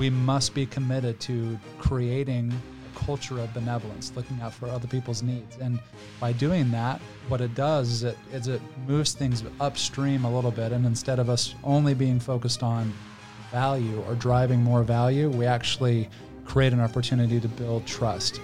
we must be committed to creating a culture of benevolence, looking out for other people's needs. And by doing that, what it does is it, is it moves things upstream a little bit. And instead of us only being focused on value or driving more value, we actually create an opportunity to build trust.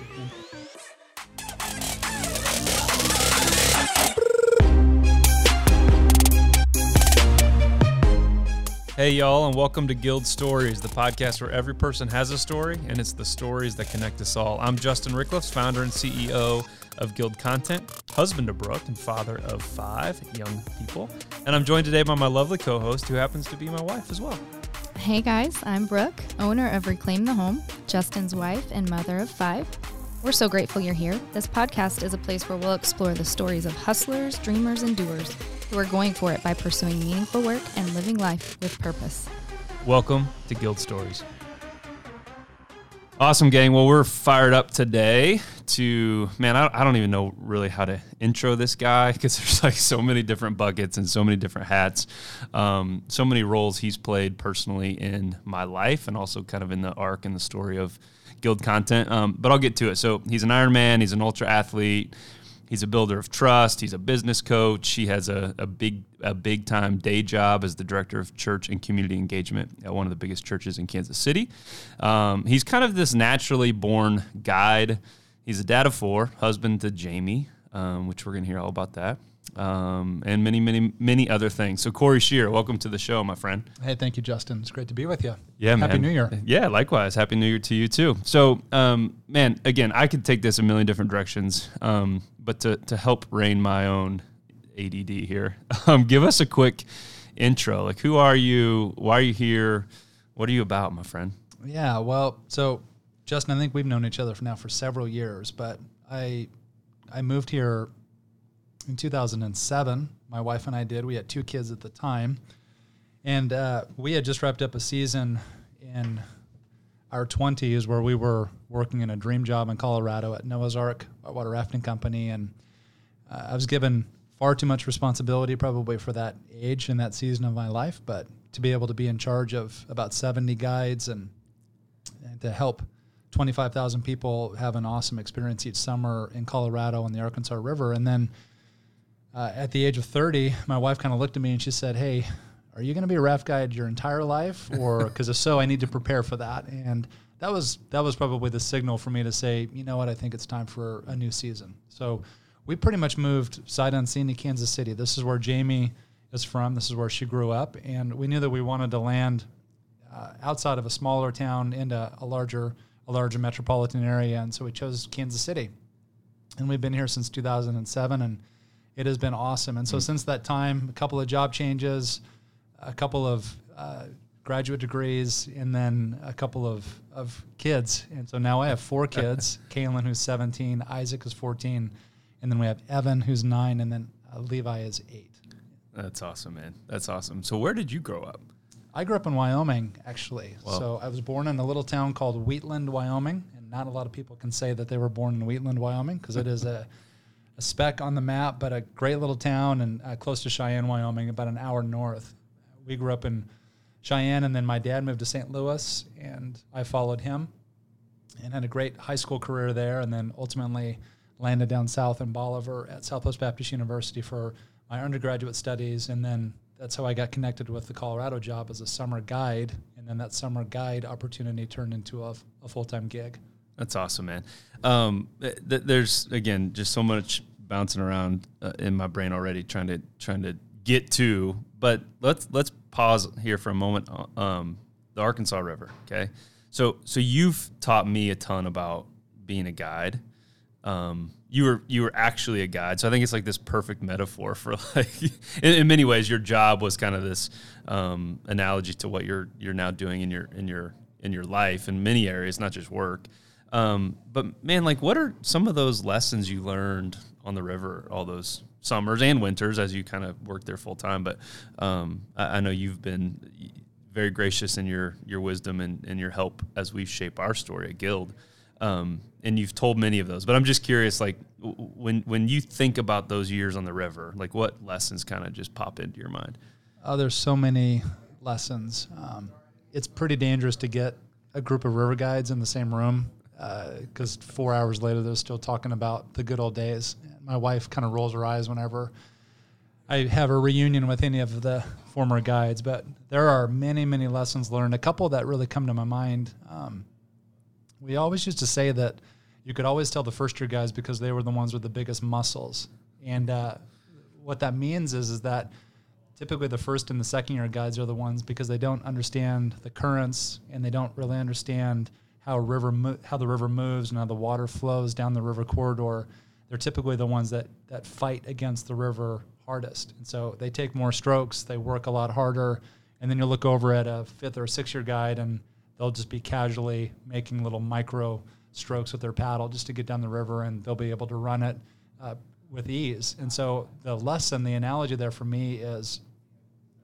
Hey, y'all, and welcome to Guild Stories, the podcast where every person has a story, and it's the stories that connect us all. I'm Justin Rickliffs, founder and CEO of Guild Content, husband to Brooke, and father of five young people. And I'm joined today by my lovely co host, who happens to be my wife as well. Hey guys, I'm Brooke, owner of Reclaim the Home, Justin's wife and mother of five. We're so grateful you're here. This podcast is a place where we'll explore the stories of hustlers, dreamers, and doers who are going for it by pursuing meaningful work and living life with purpose. Welcome to Guild Stories. Awesome, gang. Well, we're fired up today to, man, I, I don't even know really how to intro this guy because there's like so many different buckets and so many different hats, um, so many roles he's played personally in my life and also kind of in the arc and the story of Guild content. Um, but I'll get to it. So he's an Ironman, he's an ultra athlete, He's a builder of trust. He's a business coach. He has a, a big a big time day job as the director of church and community engagement at one of the biggest churches in Kansas City. Um, he's kind of this naturally born guide. He's a dad of four, husband to Jamie, um, which we're going to hear all about that um, and many, many, many other things. So, Corey Shear, welcome to the show, my friend. Hey, thank you, Justin. It's great to be with you. Yeah, Happy man. Happy New Year. Yeah, likewise. Happy New Year to you too. So, um, man, again, I could take this a million different directions, um, but to to help rein my own ADD here, um, give us a quick intro. Like, who are you? Why are you here? What are you about, my friend? Yeah, well, so Justin, I think we've known each other for now for several years, but I I moved here in 2007. My wife and I did. We had two kids at the time, and uh, we had just wrapped up a season in our 20s where we were working in a dream job in Colorado at Noah's Ark Water Rafting Company, and uh, I was given far too much responsibility probably for that age and that season of my life, but to be able to be in charge of about 70 guides and, and to help 25,000 people have an awesome experience each summer in Colorado on the Arkansas River, and then uh, at the age of 30, my wife kind of looked at me and she said, Hey, are you going to be a raft guide your entire life? Or because if so, I need to prepare for that. And that was that was probably the signal for me to say, you know what, I think it's time for a new season. So we pretty much moved sight unseen to Kansas City. This is where Jamie is from. This is where she grew up, and we knew that we wanted to land uh, outside of a smaller town into a larger a larger metropolitan area, and so we chose Kansas City. And we've been here since 2007, and it has been awesome. And so mm. since that time, a couple of job changes, a couple of uh, graduate degrees, and then a couple of, of kids. And so now I have four kids Kaylin, who's 17, Isaac is 14, and then we have Evan, who's nine, and then uh, Levi is eight. That's awesome, man. That's awesome. So, where did you grow up? I grew up in Wyoming, actually. So, I was born in a little town called Wheatland, Wyoming. And not a lot of people can say that they were born in Wheatland, Wyoming, because it is a a speck on the map, but a great little town and uh, close to Cheyenne, Wyoming, about an hour north. We grew up in Cheyenne, and then my dad moved to St. Louis, and I followed him and had a great high school career there, and then ultimately landed down south in Bolivar at Southwest Baptist University for my undergraduate studies, and then that's how I got connected with the Colorado job as a summer guide, and then that summer guide opportunity turned into a, a full time gig. That's awesome, man. Um, th- there's again just so much bouncing around uh, in my brain already, trying to trying to get to. But let's let's pause here for a moment. Um, the Arkansas River, okay. So so you've taught me a ton about being a guide. Um, you were you were actually a guide, so I think it's like this perfect metaphor for like in, in many ways your job was kind of this um, analogy to what you're you're now doing in your in your in your life in many areas, not just work. Um, but man, like, what are some of those lessons you learned on the river all those summers and winters as you kind of work there full time? But um, I, I, know you've been very gracious in your your wisdom and, and your help as we shape our story at Guild. Um, and you've told many of those, but I'm just curious, like when when you think about those years on the river, like what lessons kind of just pop into your mind? Oh, there's so many lessons. Um, it's pretty dangerous to get a group of river guides in the same room because four hours later they're still talking about the good old days. My wife kind of rolls her eyes whenever I have a reunion with any of the former guides, but there are many, many lessons learned. A couple that really come to my mind. Um, we always used to say that you could always tell the first year guys because they were the ones with the biggest muscles. And uh, what that means is, is that typically the first and the second year guides are the ones because they don't understand the currents and they don't really understand how river mo- how the river moves and how the water flows down the river corridor. They're typically the ones that that fight against the river hardest. And so they take more strokes, they work a lot harder, and then you look over at a fifth or sixth year guide and they'll just be casually making little micro strokes with their paddle just to get down the river and they'll be able to run it uh, with ease. And so the lesson, the analogy there for me is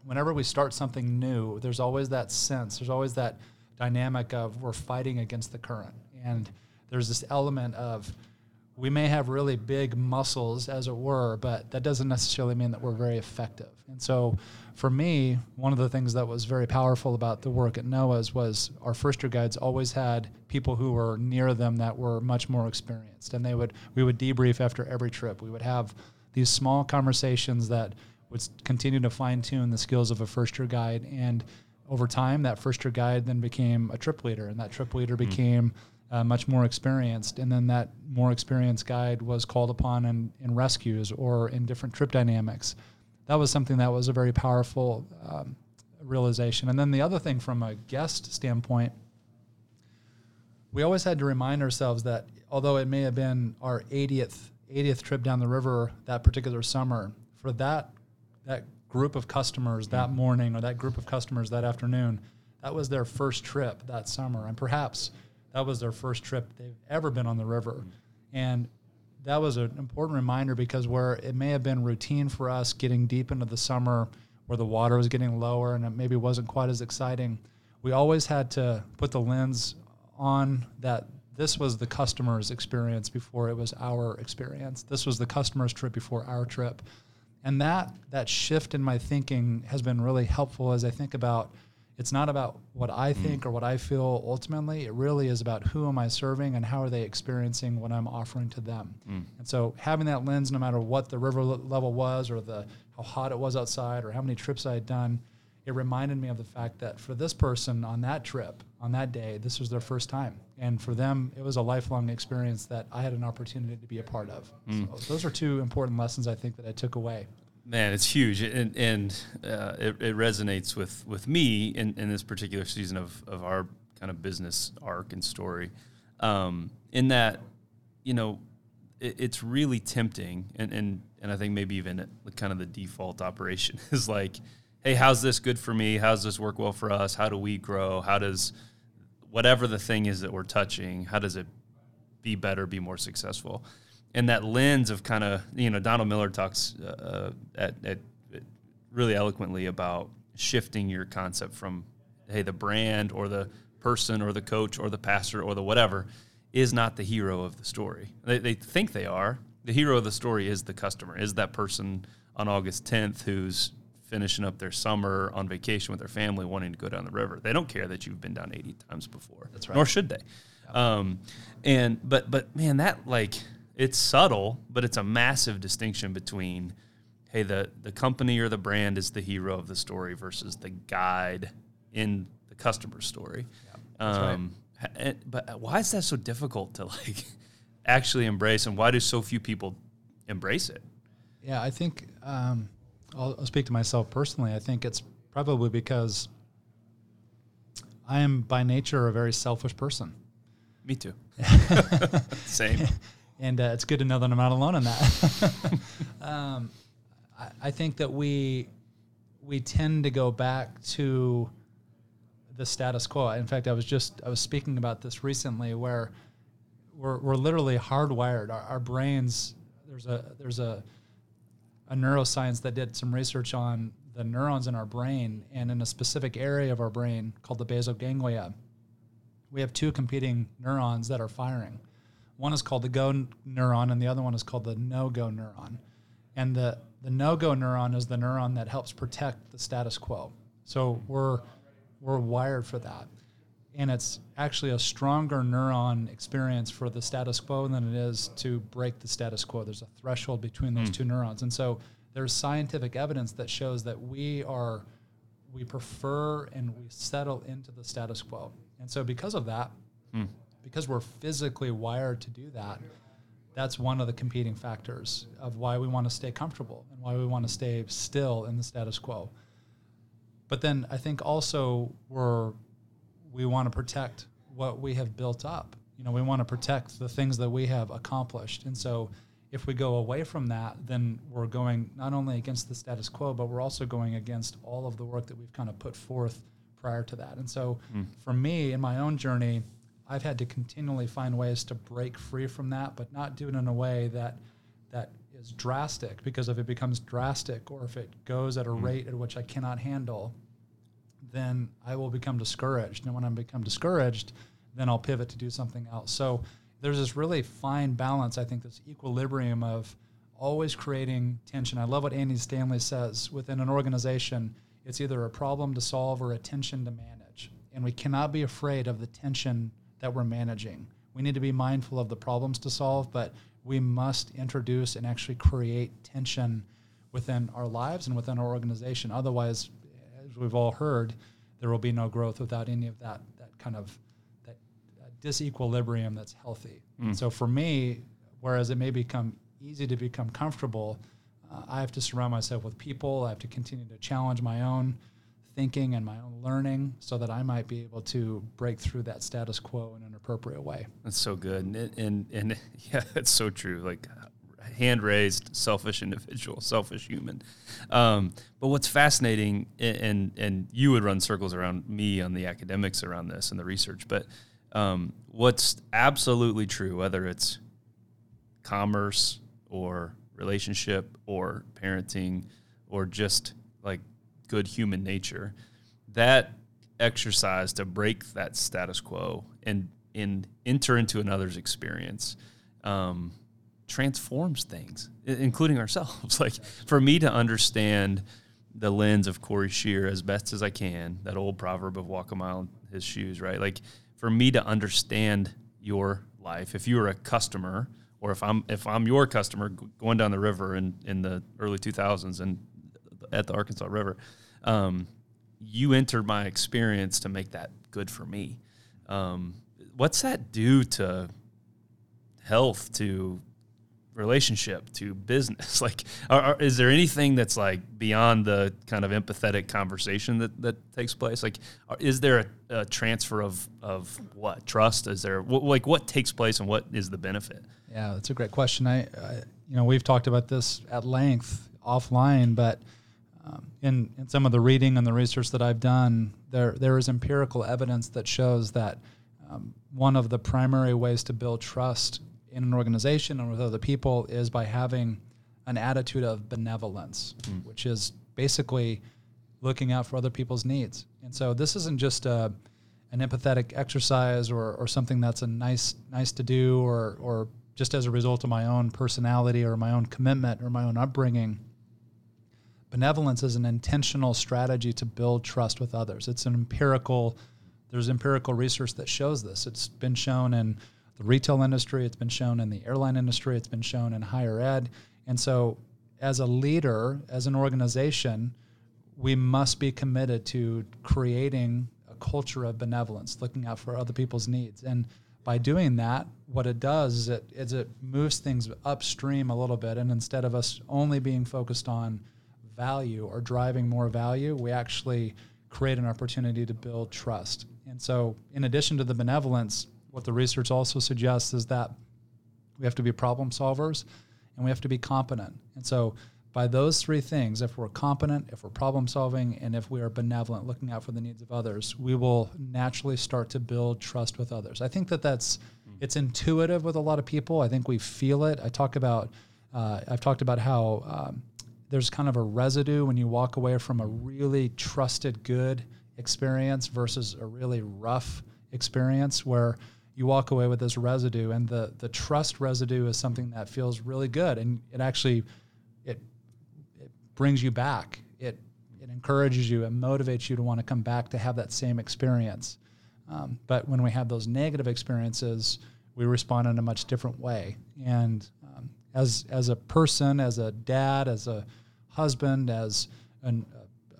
whenever we start something new, there's always that sense, there's always that dynamic of we're fighting against the current. And there's this element of we may have really big muscles, as it were, but that doesn't necessarily mean that we're very effective. And so, for me, one of the things that was very powerful about the work at Noah's was our first year guides always had people who were near them that were much more experienced, and they would we would debrief after every trip. We would have these small conversations that would continue to fine tune the skills of a first year guide, and over time, that first year guide then became a trip leader, and that trip leader mm-hmm. became uh, much more experienced. And then that more experienced guide was called upon in, in rescues or in different trip dynamics. That was something that was a very powerful um, realization. And then the other thing from a guest standpoint, we always had to remind ourselves that although it may have been our 80th 80th trip down the river that particular summer, for that that group of customers that mm. morning or that group of customers that afternoon, that was their first trip that summer. And perhaps that was their first trip they've ever been on the river. And that was an important reminder because where it may have been routine for us getting deep into the summer where the water was getting lower and it maybe wasn't quite as exciting, we always had to put the lens on that this was the customer's experience before it was our experience. This was the customer's trip before our trip. And that that shift in my thinking has been really helpful as I think about it's not about what I mm. think mm. or what I feel ultimately. It really is about who am I serving and how are they experiencing what I'm offering to them. Mm. And so having that lens, no matter what the river level was or the how hot it was outside or how many trips I had done, it reminded me of the fact that for this person on that trip, on that day, this was their first time. And for them, it was a lifelong experience that I had an opportunity to be a part of. Mm. So those are two important lessons I think that I took away. Man, it's huge, and, and uh, it, it, resonates with, with me in, in this particular season of, of our kind of business arc and story. Um, in that, you know, it, it's really tempting, and, and, and I think maybe even kind of the default operation is like, hey, how's this good for me? How's this work well for us? How do we grow? How does whatever the thing is that we're touching, how does it be better, be more successful? and that lens of kind of you know Donald Miller talks uh, at, at, really eloquently about shifting your concept from hey the brand or the person or the coach or the pastor or the whatever is not the hero of the story. They, they think they are. The hero of the story is the customer, is that person on August 10th who's finishing up their summer on vacation with their family wanting to go down the river. They don't care that you've been down 80 times before. That's right. Nor should they. Yeah. Um, and but but man, that like it's subtle, but it's a massive distinction between hey, the the company or the brand is the hero of the story versus the guide in the customer story. Yeah, um, right. but why is that so difficult to like actually embrace, and why do so few people embrace it? Yeah, I think um, I'll, I'll speak to myself personally. I think it's probably because I am by nature a very selfish person. Me too. Same and uh, it's good to know that I'm not alone in that. um, I, I, think that we we tend to go back to the status quo. In fact, I was just I was speaking about this recently, where we're we're literally hardwired. Our, our brains there's a there's a a neuroscience that did some research on the neurons in our brain, and in a specific area of our brain called the basal ganglia, we have two competing neurons that are firing one is called the go neuron, and the other one is called the no go neuron. And the, the no go neuron is the neuron that helps protect the status quo. So we're, we're wired for that. And it's actually a stronger neuron experience for the status quo than it is to break the status quo. There's a threshold between those mm. two neurons, and so there's scientific evidence that shows that we are we prefer and we settle into the status quo. And so because of that, mm. because we're physically wired to do that, that's one of the competing factors of why we want to stay comfortable and why we want to stay still in the status quo. But then I think also we're we want to protect what we have built up. You know, we want to protect the things that we have accomplished. And so if we go away from that, then we're going not only against the status quo, but we're also going against all of the work that we've kind of put forth prior to that. And so mm. for me in my own journey, I've had to continually find ways to break free from that, but not do it in a way that that is drastic because if it becomes drastic or if it goes at a mm. rate at which I cannot handle, then I will become discouraged. And when I become discouraged, then I'll pivot to do something else. So there's this really fine balance, I think, this equilibrium of always creating tension. I love what Andy Stanley says within an organization, it's either a problem to solve or a tension to manage. And we cannot be afraid of the tension that we're managing. We need to be mindful of the problems to solve, but we must introduce and actually create tension within our lives and within our organization. Otherwise, as we've all heard, there will be no growth without any of that that kind of that uh, disequilibrium that's healthy. Mm. So for me, whereas it may become easy to become comfortable, uh, I have to surround myself with people. I have to continue to challenge my own thinking and my own learning so that I might be able to break through that status quo in an appropriate way. That's so good. And, and, and yeah, it's so true. Like hand raised, selfish individual, selfish human. Um, but what's fascinating, and and you would run circles around me on the academics around this and the research, but um, what's absolutely true, whether it's commerce or relationship or parenting or just like good human nature, that exercise to break that status quo and and enter into another's experience um, transforms things, including ourselves. like for me to understand the lens of Corey Shear as best as I can, that old proverb of walk a mile in his shoes, right? Like for me to understand your life, if you were a customer, or if I'm if I'm your customer going down the river in, in the early 2000s and at the Arkansas River, um, you entered my experience to make that good for me. Um, what's that do to health, to relationship to business? Like are, are, is there anything that's like beyond the kind of empathetic conversation that, that takes place? Like are, is there a, a, transfer of of what? Trust? Is there like what takes place and what is the benefit? Yeah that's a great question. I, I you know we've talked about this at length offline but um, in, in some of the reading and the research that I've done, there there is empirical evidence that shows that um, one of the primary ways to build trust in an organization and with other people is by having an attitude of benevolence, mm. which is basically looking out for other people's needs. And so this isn't just a, an empathetic exercise or, or something that's a nice nice to do or or just as a result of my own personality or my own commitment or my own upbringing. Benevolence is an intentional strategy to build trust with others. It's an empirical there's empirical research that shows this. It's been shown in the retail industry, it's been shown in the airline industry, it's been shown in higher ed. And so, as a leader, as an organization, we must be committed to creating a culture of benevolence, looking out for other people's needs. And by doing that, what it does is it, is it moves things upstream a little bit. And instead of us only being focused on value or driving more value, we actually create an opportunity to build trust. And so, in addition to the benevolence, what the research also suggests is that we have to be problem solvers and we have to be competent. And so, by those three things, if we're competent, if we're problem solving, and if we are benevolent, looking out for the needs of others, we will naturally start to build trust with others. I think that that's it's intuitive with a lot of people. I think we feel it. I talk about uh, I've talked about how um, there's kind of a residue when you walk away from a really trusted good experience versus a really rough experience where you walk away with this residue and the the trust residue is something that feels really good and it actually it it brings you back it it encourages you and motivates you to want to come back to have that same experience Um, but when we have those negative experiences, we respond in a much different way. And um, as as a person, as a dad, as a husband, as an,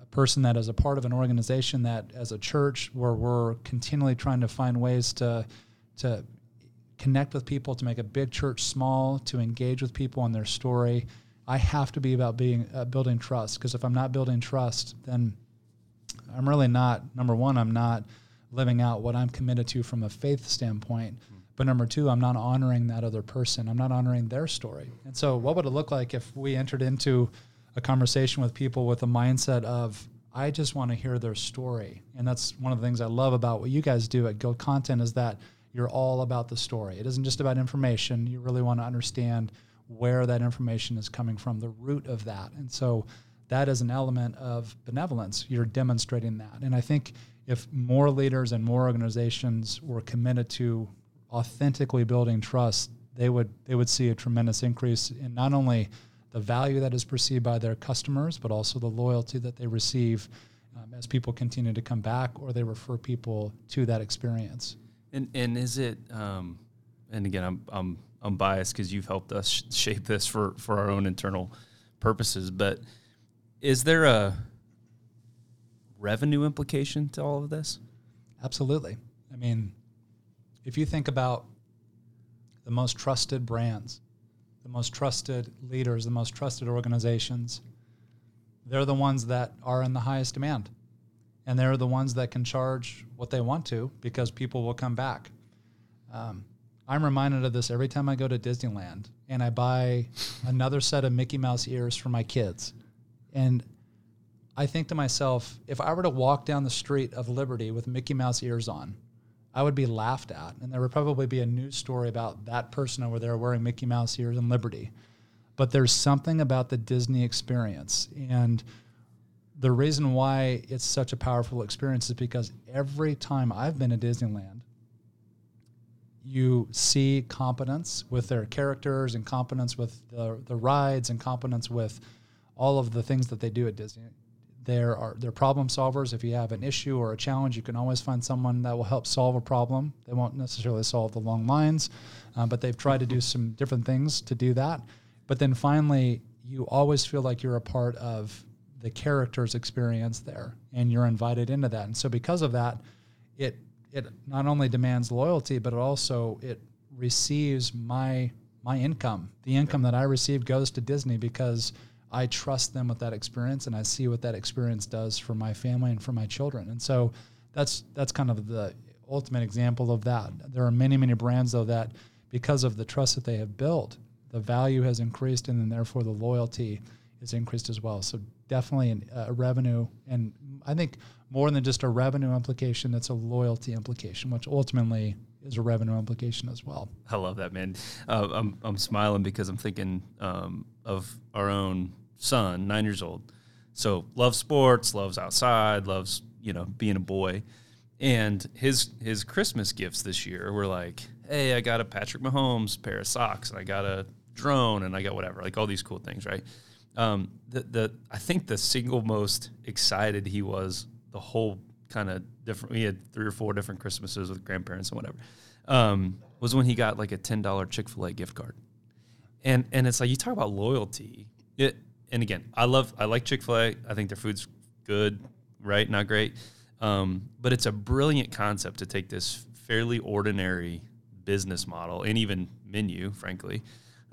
a person that is a part of an organization that, as a church, where we're continually trying to find ways to to connect with people, to make a big church small, to engage with people on their story. I have to be about being uh, building trust because if I'm not building trust, then I'm really not. Number one, I'm not living out what I'm committed to from a faith standpoint. Mm-hmm. But number two, I'm not honoring that other person. I'm not honoring their story. And so, what would it look like if we entered into a conversation with people with a mindset of, I just want to hear their story? And that's one of the things I love about what you guys do at Guild Content is that you're all about the story. It isn't just about information. You really want to understand where that information is coming from, the root of that. And so, that is an element of benevolence. You're demonstrating that. And I think if more leaders and more organizations were committed to authentically building trust, they would they would see a tremendous increase in not only the value that is perceived by their customers, but also the loyalty that they receive um, as people continue to come back or they refer people to that experience. And and is it? Um, and again, I'm I'm I'm biased because you've helped us shape this for for our own internal purposes. But is there a revenue implication to all of this? Absolutely. I mean, if you think about the most trusted brands, the most trusted leaders, the most trusted organizations, they're the ones that are in the highest demand. And they're the ones that can charge what they want to because people will come back. Um, I'm reminded of this every time I go to Disneyland and I buy another set of Mickey Mouse ears for my kids. And I think to myself, if I were to walk down the street of Liberty with Mickey Mouse ears on, I would be laughed at. And there would probably be a news story about that person over there wearing Mickey Mouse ears in Liberty. But there's something about the Disney experience. And the reason why it's such a powerful experience is because every time I've been to Disneyland, you see competence with their characters and competence with the, the rides and competence with all of the things that they do at Disney. There are they're problem solvers. If you have an issue or a challenge, you can always find someone that will help solve a problem. They won't necessarily solve the long lines, uh, but they've tried to do some different things to do that. But then finally, you always feel like you're a part of the character's experience there, and you're invited into that. And so because of that, it it not only demands loyalty, but it also it receives my my income. The income that I receive goes to Disney because I trust them with that experience and I see what that experience does for my family and for my children. And so that's that's kind of the ultimate example of that. There are many, many brands though that because of the trust that they have built, the value has increased and then therefore the loyalty is increased as well. So definitely an, a revenue and I think more than just a revenue implication, that's a loyalty implication, which ultimately is a revenue implication as well. I love that, man. Uh, I'm, I'm smiling because I'm thinking um, of our own son, nine years old. So loves sports, loves outside, loves you know being a boy. And his his Christmas gifts this year were like, hey, I got a Patrick Mahomes pair of socks, and I got a drone, and I got whatever, like all these cool things, right? Um, the the I think the single most excited he was the whole kind of different. We had three or four different Christmases with grandparents and whatever. Um, was when he got like a ten dollar Chick fil A gift card, and and it's like you talk about loyalty. It and again, I love I like Chick Fil A. I think their food's good, right? Not great, um, but it's a brilliant concept to take this fairly ordinary business model and even menu, frankly.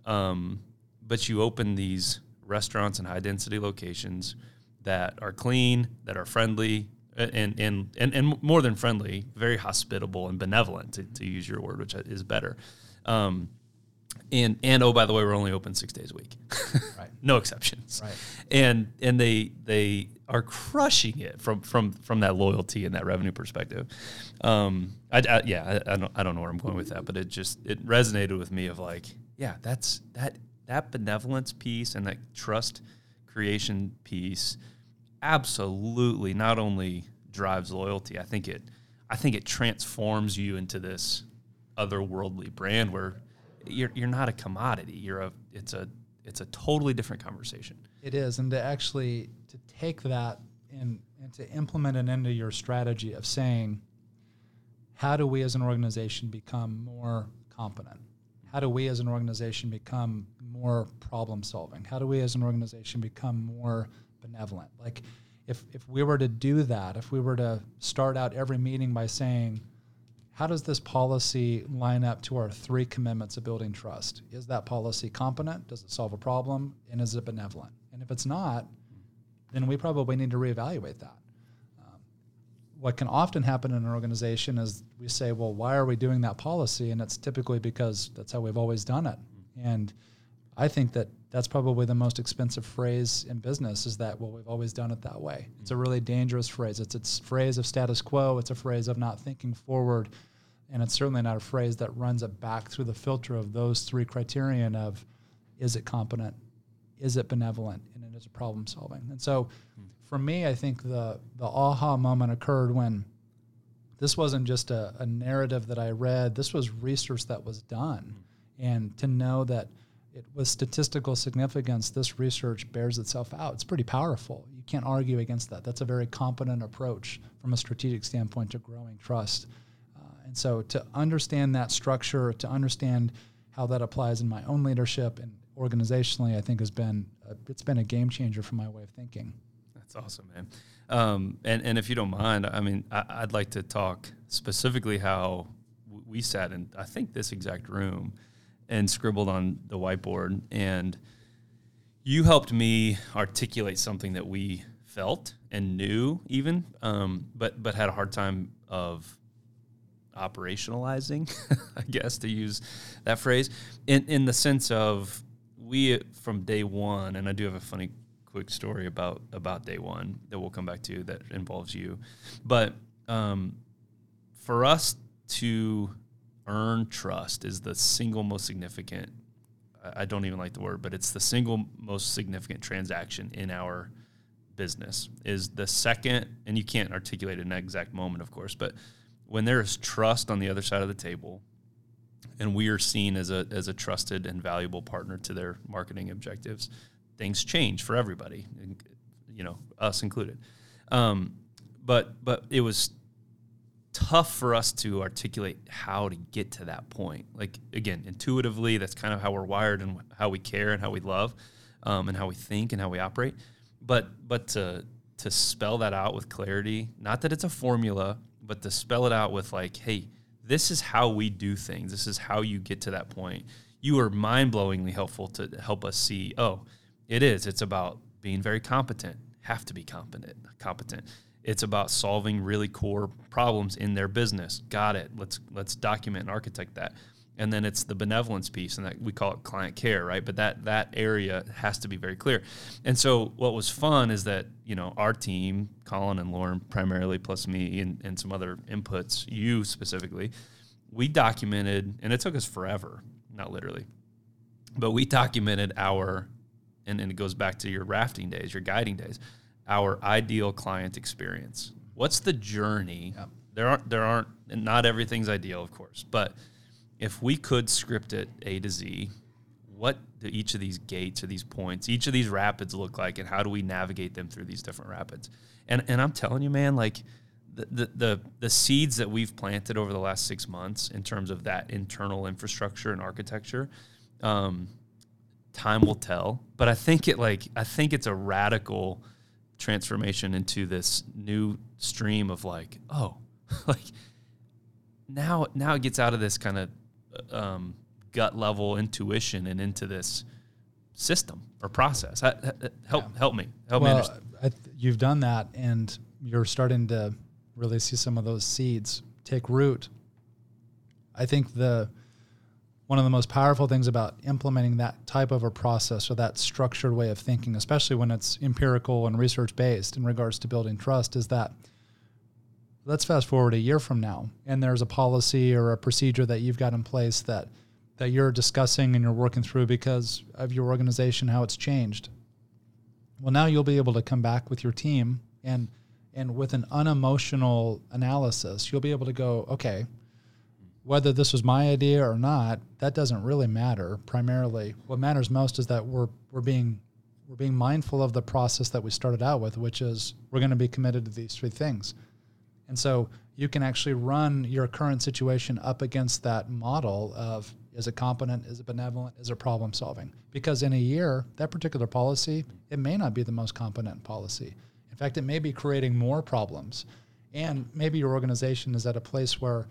Um, but you open these restaurants and high density locations that are clean, that are friendly, and and and, and more than friendly, very hospitable and benevolent, to, to use your word, which is better. Um, and and oh by the way we're only open six days a week. Right. No exceptions. Right. And and they they are crushing it from from from that loyalty and that revenue perspective. Um I, I yeah I, I, don't i don't know where i'm going with that but it just it resonated with me of like yeah that's that that benevolence piece and that trust creation piece absolutely not only drives loyalty i think it i think it transforms you into this otherworldly brand where you're you're not a commodity. You're a it's a it's a totally different conversation. It is, and to actually to take that and and to implement it into your strategy of saying, how do we as an organization become more competent? How do we as an organization become more problem solving? How do we as an organization become more benevolent? Like, if, if we were to do that, if we were to start out every meeting by saying, how does this policy line up to our three commitments of building trust? Is that policy competent? Does it solve a problem? And is it benevolent? And if it's not, then we probably need to reevaluate that. What can often happen in an organization is we say, well, why are we doing that policy? And it's typically because that's how we've always done it. And I think that that's probably the most expensive phrase in business is that, well, we've always done it that way. It's a really dangerous phrase. It's a phrase of status quo, it's a phrase of not thinking forward. And it's certainly not a phrase that runs it back through the filter of those three criterion of is it competent, is it benevolent, and it is a problem solving. And so for me, I think the the aha moment occurred when this wasn't just a, a narrative that I read, this was research that was done. And to know that it was statistical significance, this research bears itself out. It's pretty powerful. You can't argue against that. That's a very competent approach from a strategic standpoint to growing trust. Uh, and so to understand that structure, to understand how that applies in my own leadership and organizationally, I think has been a, it's been a game changer for my way of thinking. That's awesome, man. Um, and and if you don't mind, I mean, I, would like to talk specifically how we sat in I think this exact room and scribbled on the whiteboard. And you helped me articulate something that we felt and knew even, um, but but had a hard time of operationalizing, I guess to use that phrase, in in the sense of we from day one, and I do have a funny quick story about about day one that we'll come back to that involves you, but um, for us to earn trust is the single most significant. I don't even like the word, but it's the single most significant transaction in our business. Is the second, and you can't articulate an exact moment, of course, but when there is trust on the other side of the table, and we are seen as a as a trusted and valuable partner to their marketing objectives, things change for everybody, you know, us included. Um, but but it was tough for us to articulate how to get to that point. Like again, intuitively, that's kind of how we're wired and how we care and how we love, um, and how we think and how we operate. But but to to spell that out with clarity, not that it's a formula, but to spell it out with like, hey, this is how we do things. This is how you get to that point. You are mind blowingly helpful to help us see. Oh, it is. It's about being very competent. Have to be competent. Competent it's about solving really core problems in their business. Got it. Let's let's document and architect that. And then it's the benevolence piece, and that we call it client care, right? But that that area has to be very clear. And so what was fun is that you know our team, Colin and Lauren primarily, plus me and, and some other inputs, you specifically, we documented, and it took us forever, not literally, but we documented our, and, and it goes back to your rafting days, your guiding days our ideal client experience. What's the journey? Yep. There aren't there aren't not everything's ideal, of course, but if we could script it A to Z, what do each of these gates or these points, each of these rapids look like, and how do we navigate them through these different rapids? And and I'm telling you, man, like the the the, the seeds that we've planted over the last six months in terms of that internal infrastructure and architecture. Um, time will tell, but I think it like I think it's a radical transformation into this new stream of like, oh, like now now it gets out of this kind of um, gut level intuition and into this system or process. help yeah. help me. Help well, me understand. Th- you've done that, and you're starting to really see some of those seeds take root. I think the one of the most powerful things about implementing that type of a process or that structured way of thinking, especially when it's empirical and research based in regards to building trust, is that let's fast forward a year from now and there's a policy or a procedure that you've got in place that that you're discussing and you're working through because of your organization how it's changed. Well now you'll be able to come back with your team and and with an unemotional analysis you'll be able to go okay whether this was my idea or not, that doesn't really matter. Primarily, what matters most is that we're we're being we're being mindful of the process that we started out with, which is we're going to be committed to these three things. And so you can actually run your current situation up against that model of is it competent, is it benevolent, is it problem solving? Because in a year, that particular policy, it may not be the most competent policy. In fact, it may be creating more problems. And maybe your organization is at a place where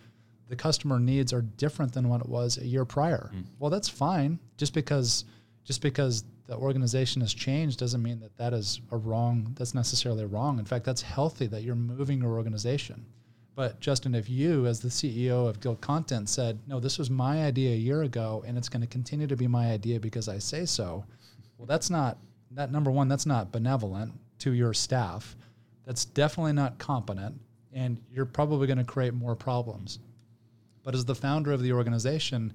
the customer needs are different than what it was a year prior. Mm. Well, that's fine. Just because just because the organization has changed doesn't mean that that is a wrong. That's necessarily wrong. In fact, that's healthy that you're moving your organization. But Justin, if you, as the CEO of Guild Content, said, "No, this was my idea a year ago, and it's going to continue to be my idea because I say so," well, that's not that number one. That's not benevolent to your staff. That's definitely not competent, and you're probably going to create more problems. But as the founder of the organization,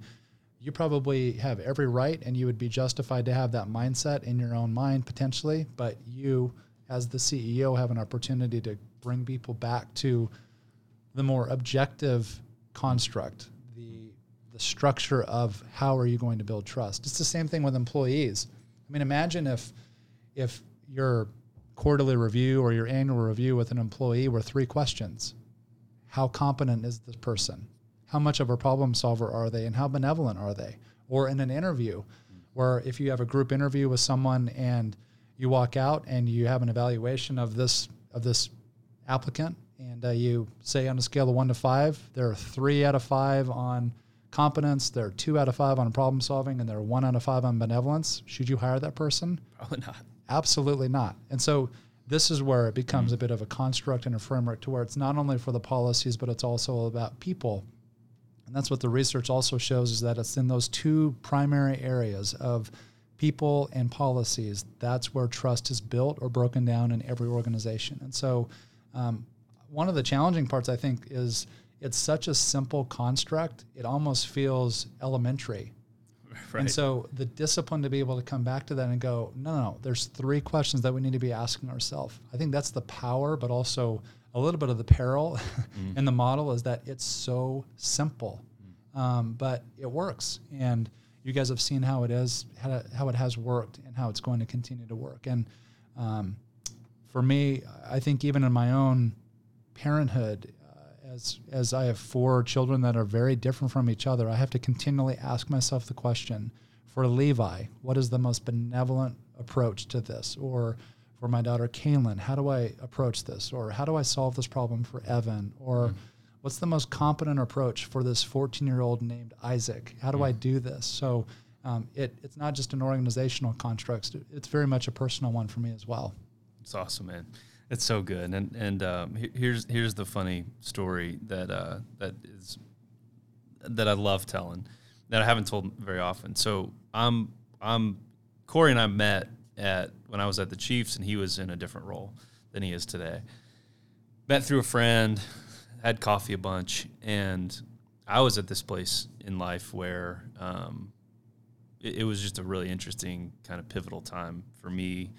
you probably have every right and you would be justified to have that mindset in your own mind potentially. But you, as the CEO, have an opportunity to bring people back to the more objective construct, the, the structure of how are you going to build trust. It's the same thing with employees. I mean, imagine if if your quarterly review or your annual review with an employee were three questions. How competent is this person? How much of a problem solver are they and how benevolent are they? Or in an interview, where if you have a group interview with someone and you walk out and you have an evaluation of this of this applicant and uh, you say on a scale of one to five, there are three out of five on competence, there are two out of five on problem solving, and there are one out of five on benevolence. Should you hire that person? Probably not. Absolutely not. And so this is where it becomes mm-hmm. a bit of a construct and a framework to where it's not only for the policies, but it's also about people and that's what the research also shows is that it's in those two primary areas of people and policies. That's where trust is built or broken down in every organization. And so, um, one of the challenging parts, I think, is it's such a simple construct, it almost feels elementary. Right. And so, the discipline to be able to come back to that and go, no, no, there's three questions that we need to be asking ourselves. I think that's the power, but also a little bit of the peril mm. in the model is that it's so simple, mm. um, but it works. And you guys have seen how it is, how, how it has worked, and how it's going to continue to work. And um, for me, I think even in my own parenthood, uh, as as I have four children that are very different from each other, I have to continually ask myself the question: For Levi, what is the most benevolent approach to this? Or for my daughter Kaylin, how do I approach this? Or how do I solve this problem for Evan? Or mm. what's the most competent approach for this 14 year old named Isaac? How do mm. I do this? So um, it, it's not just an organizational construct, it's very much a personal one for me as well. It's awesome, man. It's so good. And, and um, here's, here's the funny story that, uh, that is, that I love telling that I haven't told very often. So I'm, I'm, Corey and I met at when I was at the Chiefs, and he was in a different role than he is today. Met through a friend, had coffee a bunch, and I was at this place in life where um, it, it was just a really interesting kind of pivotal time for me.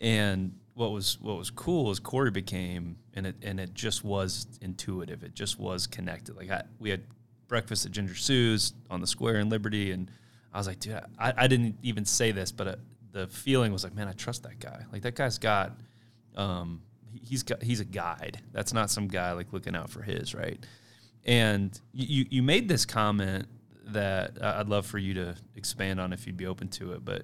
And what was what was cool is Corey became, and it and it just was intuitive. It just was connected. Like I, we had breakfast at Ginger Sue's on the square in Liberty, and I was like, dude, I, I didn't even say this, but the feeling was like, man, I trust that guy. Like that guy's got, um, he's got, he's a guide. That's not some guy like looking out for his right. And you you made this comment that I'd love for you to expand on if you'd be open to it. But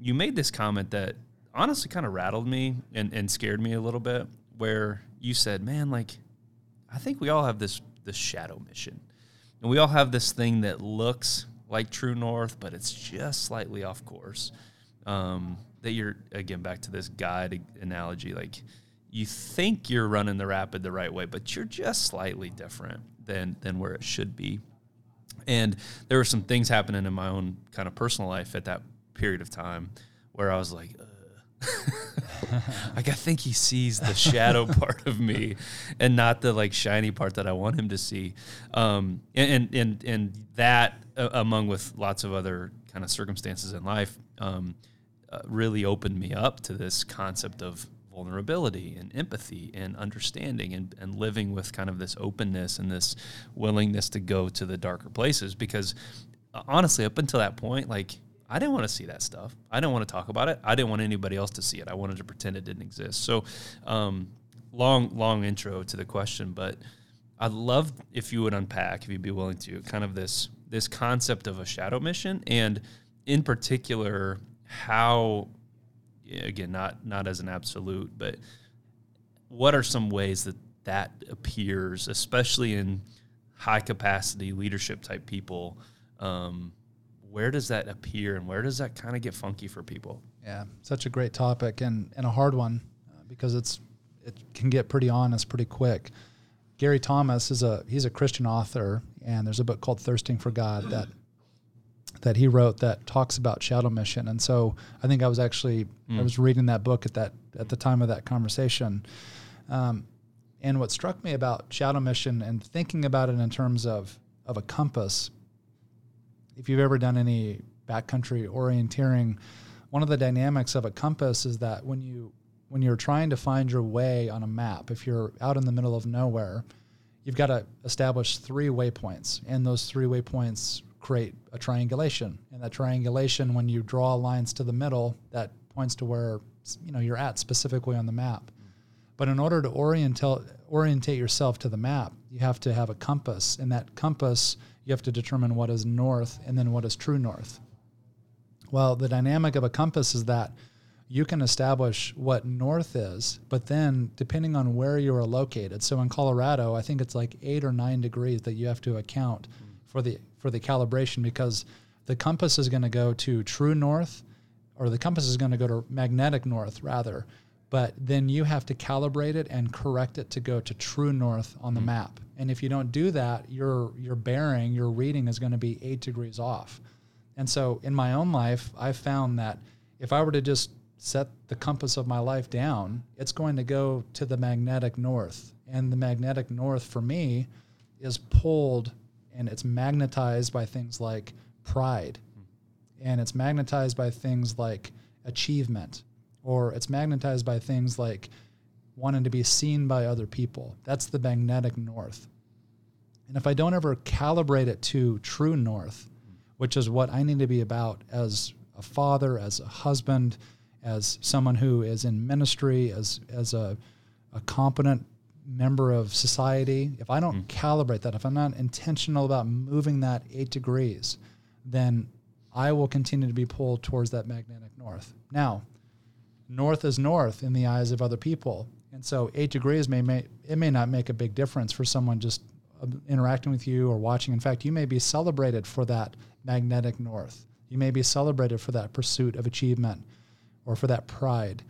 you made this comment that honestly kind of rattled me and, and scared me a little bit. Where you said, man, like I think we all have this this shadow mission, and we all have this thing that looks like true north, but it's just slightly off course um, that you're again back to this guide analogy like you think you're running the rapid the right way but you're just slightly different than than where it should be and there were some things happening in my own kind of personal life at that period of time where i was like like I think he sees the shadow part of me, and not the like shiny part that I want him to see. Um, and and and that, uh, among with lots of other kind of circumstances in life, um, uh, really opened me up to this concept of vulnerability and empathy and understanding and, and living with kind of this openness and this willingness to go to the darker places because uh, honestly up until that point like i didn't want to see that stuff. I didn't want to talk about it. I didn't want anybody else to see it. I wanted to pretend it didn't exist. So um, long long intro to the question but I'd love if you would unpack, if you'd be willing to, kind of this this concept of a shadow mission, and in particular, how again, not not as an absolute, but what are some ways that that appears, especially in high capacity leadership type people? Um, where does that appear, and where does that kind of get funky for people? Yeah, such a great topic and, and a hard one uh, because it's it can get pretty honest pretty quick. Gary Thomas is a he's a Christian author, and there's a book called Thirsting for God that that he wrote that talks about shadow mission. And so I think I was actually mm. I was reading that book at that at the time of that conversation. Um, and what struck me about shadow mission and thinking about it in terms of of a compass, if you've ever done any backcountry orienteering, one of the dynamics of a compass is that when you when you're trying to find your way on a map, if you're out in the middle of nowhere, you've got to establish three waypoints, and those three waypoints create a triangulation. And that triangulation, when you draw lines to the middle, that points to where you know you're at specifically on the map. But in order to orient orientate yourself to the map, you have to have a compass, and that compass you have to determine what is north and then what is true north. Well, the dynamic of a compass is that you can establish what north is, but then depending on where you are located. So in Colorado, I think it's like eight or nine degrees that you have to account for the for the calibration because the compass is going to go to true north, or the compass is going to go to magnetic north rather. But then you have to calibrate it and correct it to go to true north on the mm-hmm. map. And if you don't do that, your your bearing, your reading is going to be eight degrees off. And so in my own life, I found that if I were to just set the compass of my life down, it's going to go to the magnetic north. And the magnetic north for me is pulled and it's magnetized by things like pride. And it's magnetized by things like achievement. Or it's magnetized by things like wanting to be seen by other people. That's the magnetic north. And if I don't ever calibrate it to true north, which is what I need to be about as a father, as a husband, as someone who is in ministry, as as a, a competent member of society, if I don't mm. calibrate that, if I'm not intentional about moving that eight degrees, then I will continue to be pulled towards that magnetic north. Now, north is north in the eyes of other people. And so eight degrees may, may it may not make a big difference for someone just uh, interacting with you or watching. In fact, you may be celebrated for that magnetic north. You may be celebrated for that pursuit of achievement or for that pride.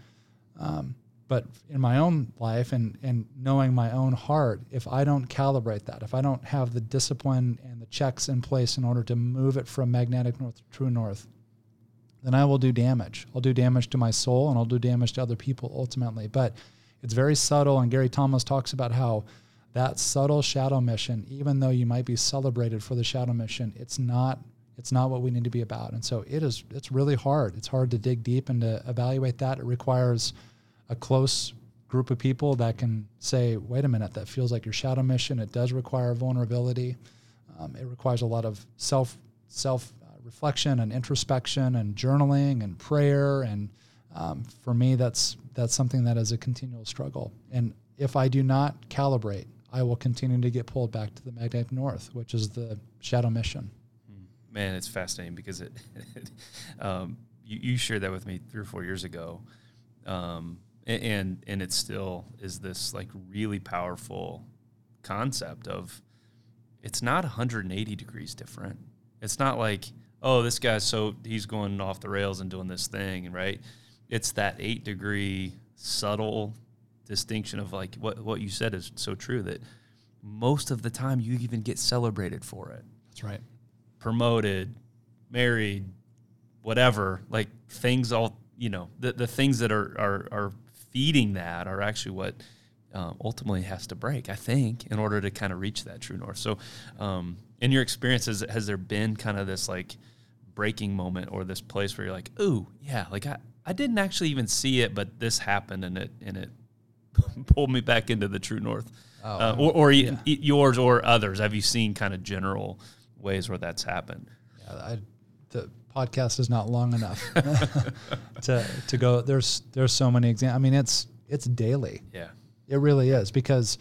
Um, but in my own life and, and knowing my own heart, if I don't calibrate that, if I don't have the discipline and the checks in place in order to move it from magnetic north to true north, then I will do damage. I'll do damage to my soul and I'll do damage to other people ultimately. But it's very subtle. And Gary Thomas talks about how that subtle shadow mission, even though you might be celebrated for the shadow mission, it's not it's not what we need to be about. And so it is it's really hard. It's hard to dig deep and to evaluate that. It requires a close group of people that can say, wait a minute, that feels like your shadow mission. It does require vulnerability. Um, it requires a lot of self self uh, reflection and introspection and journaling and prayer. And um, for me, that's that's something that is a continual struggle. And if I do not calibrate, I will continue to get pulled back to the magnetic north, which is the shadow mission man, it's fascinating because it, um, you, you, shared that with me three or four years ago, um, and and it still is this like really powerful concept of it's not 180 degrees different. It's not like oh this guy's so he's going off the rails and doing this thing, right? It's that eight degree subtle distinction of like what what you said is so true that most of the time you even get celebrated for it. That's right promoted, married, whatever, like things all, you know, the, the things that are, are, are feeding that are actually what um, ultimately has to break, I think, in order to kind of reach that true north. So, um, in your experience, has, has there been kind of this like breaking moment or this place where you're like, oh, yeah, like I, I didn't actually even see it, but this happened and it, and it pulled me back into the true north? Oh, uh, or, or yeah. yours or others? Have you seen kind of general ways where that's happened. Yeah, I, podcast is not long enough to to go. There's there's so many examples. I mean, it's it's daily. Yeah, it really is because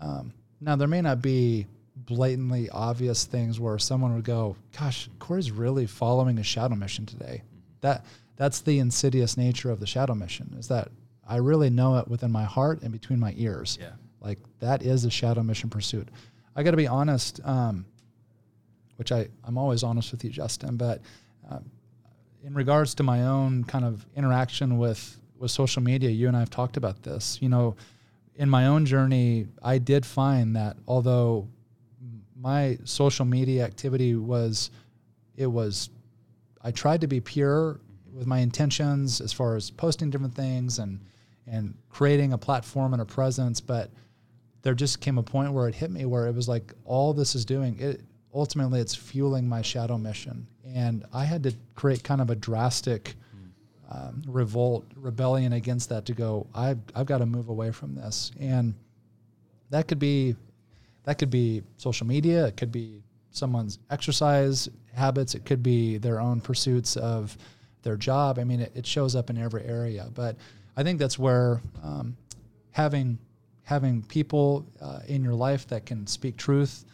um, Now there may not be blatantly obvious things where someone would go, "Gosh, Corey's really following a shadow mission today." That that's the insidious nature of the shadow mission. Is that I really know it within my heart and between my ears. Yeah. Like that is a shadow mission pursuit. I got to be honest, um, which I I'm always honest with you, Justin. But in regards to my own kind of interaction with with social media, you and I have talked about this. You know, in my own journey, I did find that although my social media activity was, it was, I tried to be pure with my intentions as far as posting different things and and creating a platform and a presence, but there just came a point where it hit me where it was like all this is doing it ultimately it's fueling my shadow mission and i had to create kind of a drastic um, revolt rebellion against that to go I've, I've got to move away from this and that could be that could be social media it could be someone's exercise habits it could be their own pursuits of their job i mean it, it shows up in every area but i think that's where um, having having people uh, in your life that can speak truth.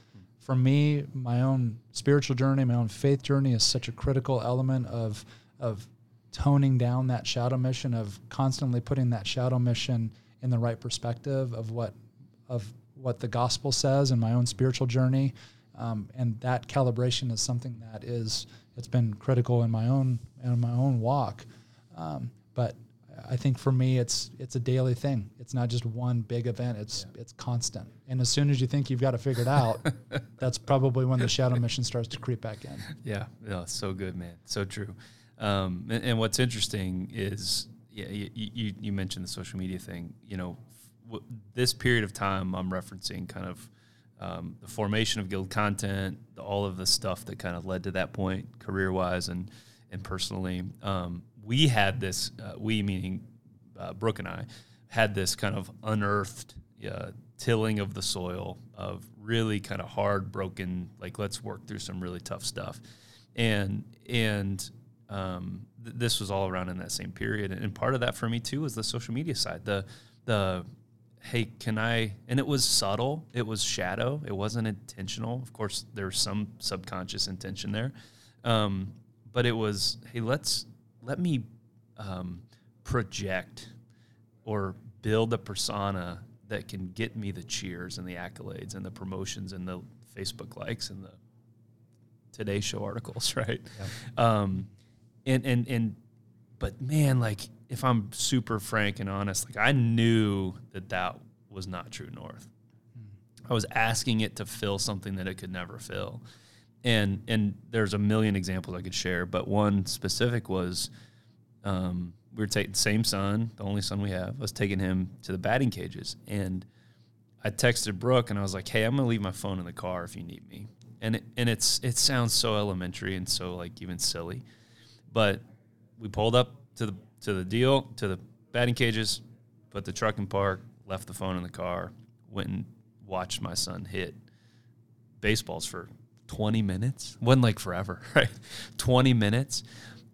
For me, my own spiritual journey, my own faith journey is such a critical element of of toning down that shadow mission, of constantly putting that shadow mission in the right perspective of what of what the gospel says in my own spiritual journey. Um, and that calibration is something that is it's been critical in my own in my own walk. Um, but I think for me, it's it's a daily thing. It's not just one big event. It's yeah. it's constant. And as soon as you think you've got it figured out, that's probably when the shadow mission starts to creep back in. Yeah, yeah, so good, man, so true. Um, and, and, what's interesting is, yeah, you, you, you mentioned the social media thing. You know, f- this period of time I'm referencing kind of um, the formation of guild content, all of the stuff that kind of led to that point, career wise and and personally. Um, we had this, uh, we meaning uh, Brooke and I, had this kind of unearthed uh, tilling of the soil of really kind of hard, broken, like let's work through some really tough stuff. And, and, um, th- this was all around in that same period. And part of that for me too was the social media side. The, the, hey, can I? And it was subtle. It was shadow. It wasn't intentional. Of course, there's some subconscious intention there, um, but it was, hey, let's let me um, project or build a persona that can get me the cheers and the accolades and the promotions and the Facebook likes and the Today Show articles, right? Um, and and and, but man, like if I'm super frank and honest, like I knew that that was not true north. Hmm. I was asking it to fill something that it could never fill and and there's a million examples I could share, but one specific was um, we were taking the same son, the only son we have. I was taking him to the batting cages, and I texted Brooke and I was like, "Hey, I'm gonna leave my phone in the car if you need me." And it, and it's it sounds so elementary and so like even silly, but we pulled up to the to the deal to the batting cages, put the truck in park, left the phone in the car, went and watched my son hit baseballs for 20 minutes. Wasn't like forever, right? 20 minutes.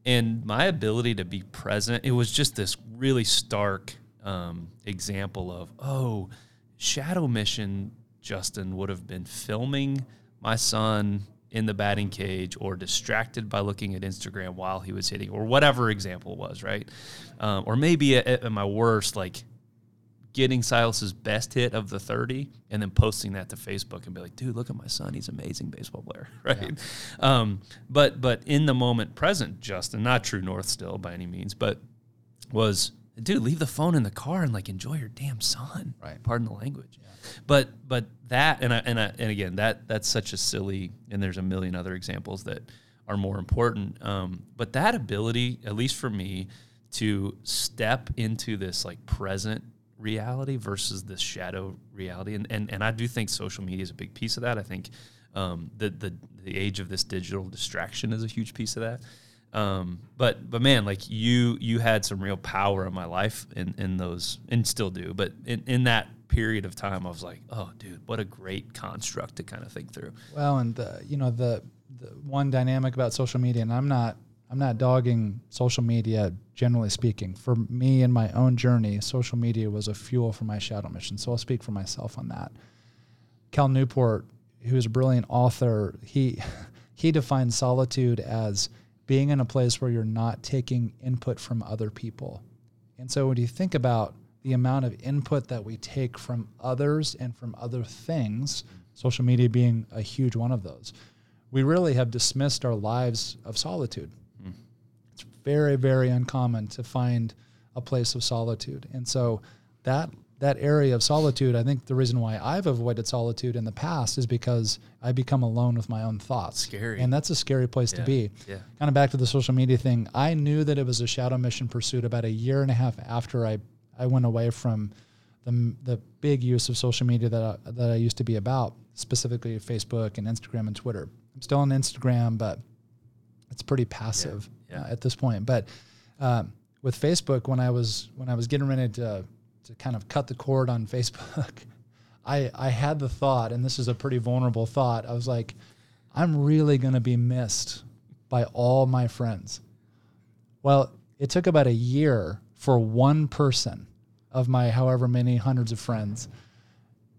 And my ability to be present, it was just this really stark um, example of, oh, Shadow Mission, Justin would have been filming my son in the batting cage or distracted by looking at Instagram while he was hitting, or whatever example was, right? Um, or maybe at, at my worst, like getting Silas's best hit of the 30 and then posting that to Facebook and be like, dude, look at my son. He's an amazing baseball player. Right. Yeah. Um, but, but in the moment present, Justin, not true North still by any means, but was, dude, leave the phone in the car and like enjoy your damn son. Right. Pardon the language. Yeah. But, but that, and I, and I, and again, that, that's such a silly, and there's a million other examples that are more important. Um, but that ability, at least for me, to step into this like present reality versus this shadow reality. And, and, and I do think social media is a big piece of that. I think um, the, the, the age of this digital distraction is a huge piece of that. Um, but but man, like you you had some real power in my life in, in those and still do. But in, in that period of time, I was like, oh, dude, what a great construct to kind of think through. Well, and the, you know the the one dynamic about social media, and I'm not I'm not dogging social media generally speaking. For me and my own journey, social media was a fuel for my shadow mission. So I'll speak for myself on that. Cal Newport, who's a brilliant author, he he defines solitude as being in a place where you're not taking input from other people. And so when you think about the amount of input that we take from others and from other things, social media being a huge one of those, we really have dismissed our lives of solitude. Very, very uncommon to find a place of solitude. And so that that area of solitude, I think the reason why I've avoided solitude in the past is because I become alone with my own thoughts. Scary. And that's a scary place yeah. to be. Yeah. Kind of back to the social media thing. I knew that it was a shadow mission pursuit about a year and a half after I, I went away from the, the big use of social media that I, that I used to be about, specifically Facebook and Instagram and Twitter. I'm still on Instagram, but it's pretty passive yeah. Uh, at this point. But um, with Facebook, when I was when I was getting ready to to kind of cut the cord on Facebook, I I had the thought, and this is a pretty vulnerable thought. I was like, I'm really going to be missed by all my friends. Well, it took about a year for one person of my however many hundreds of friends.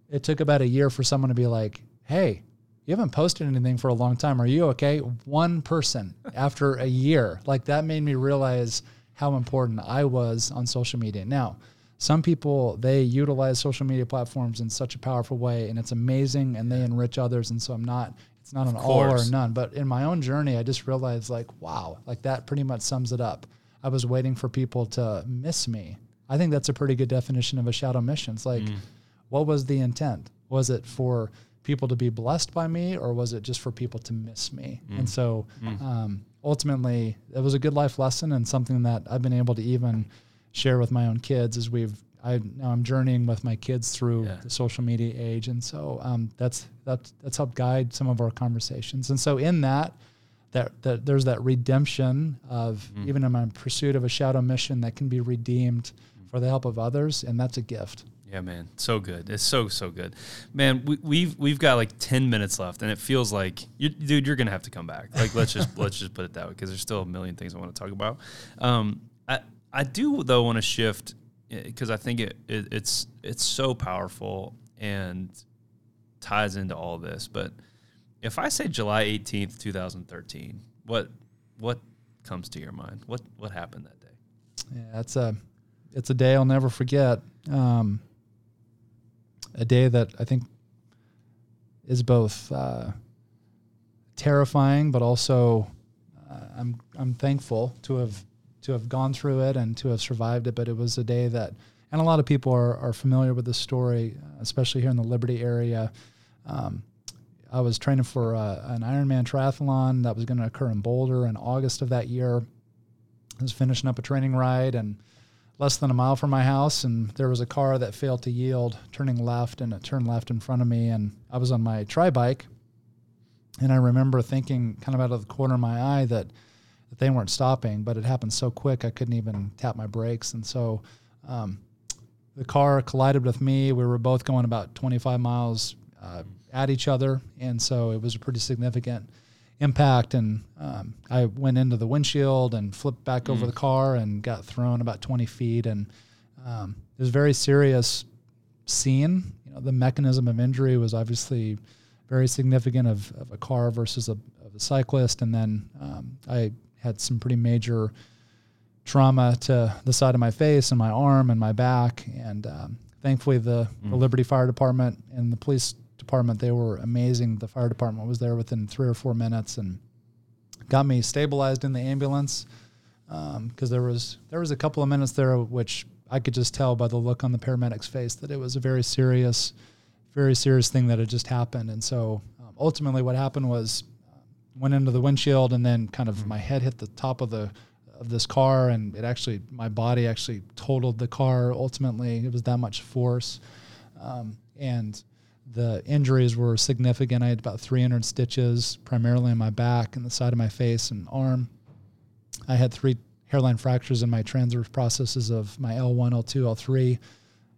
It took about a year for someone to be like, "Hey, you haven't posted anything for a long time. Are you okay?" One person after a year. Like that made me realize how important I was on social media. Now, some people they utilize social media platforms in such a powerful way and it's amazing and they enrich others and so i'm not it's not an all or none but in my own journey i just realized like wow like that pretty much sums it up i was waiting for people to miss me i think that's a pretty good definition of a shadow mission it's like mm. what was the intent was it for people to be blessed by me or was it just for people to miss me mm. and so mm. um, ultimately it was a good life lesson and something that i've been able to even share with my own kids as we've I now I'm journeying with my kids through yeah. the social media age, and so um, that's that's that's helped guide some of our conversations. And so in that, that, that there's that redemption of mm. even in my pursuit of a shadow mission that can be redeemed mm. for the help of others, and that's a gift. Yeah, man, so good. It's so so good, man. We, we've we've got like ten minutes left, and it feels like, you, dude, you're gonna have to come back. Like, let's just let's just put it that way because there's still a million things I want to talk about. Um, I I do though want to shift because I think it, it, it's it's so powerful and ties into all this. But if I say July eighteenth, two thousand thirteen, what what comes to your mind? What what happened that day? Yeah, it's a it's a day I'll never forget. Um, a day that I think is both uh, terrifying, but also uh, I'm I'm thankful to have to have gone through it and to have survived it. But it was a day that, and a lot of people are, are familiar with this story, especially here in the Liberty area. Um, I was training for uh, an Ironman triathlon that was going to occur in Boulder in August of that year. I was finishing up a training ride and less than a mile from my house, and there was a car that failed to yield, turning left, and it turned left in front of me. And I was on my tri bike, and I remember thinking, kind of out of the corner of my eye, that that they weren't stopping, but it happened so quick I couldn't even tap my brakes. And so um, the car collided with me. We were both going about 25 miles uh, at each other. And so it was a pretty significant impact. And um, I went into the windshield and flipped back mm. over the car and got thrown about 20 feet. And um, it was a very serious scene. You know, the mechanism of injury was obviously very significant of, of a car versus a, of a cyclist. And then um, I had some pretty major trauma to the side of my face and my arm and my back. And um, thankfully, the, mm. the, Liberty Fire Department and the police department they were amazing. The fire department was there within three or four minutes and got me stabilized in the ambulance because um, there was there was a couple of minutes there which I could just tell by the look on the paramedic's face that it was a very serious, very serious thing that had just happened. And so um, ultimately, what happened was went into the windshield and then kind of mm-hmm. my head hit the top of the of this car and it actually my body actually totaled the car ultimately it was that much force um, and the injuries were significant. I had about 300 stitches primarily in my back and the side of my face and arm. I had three hairline fractures in my transverse processes of my l1 l2 l3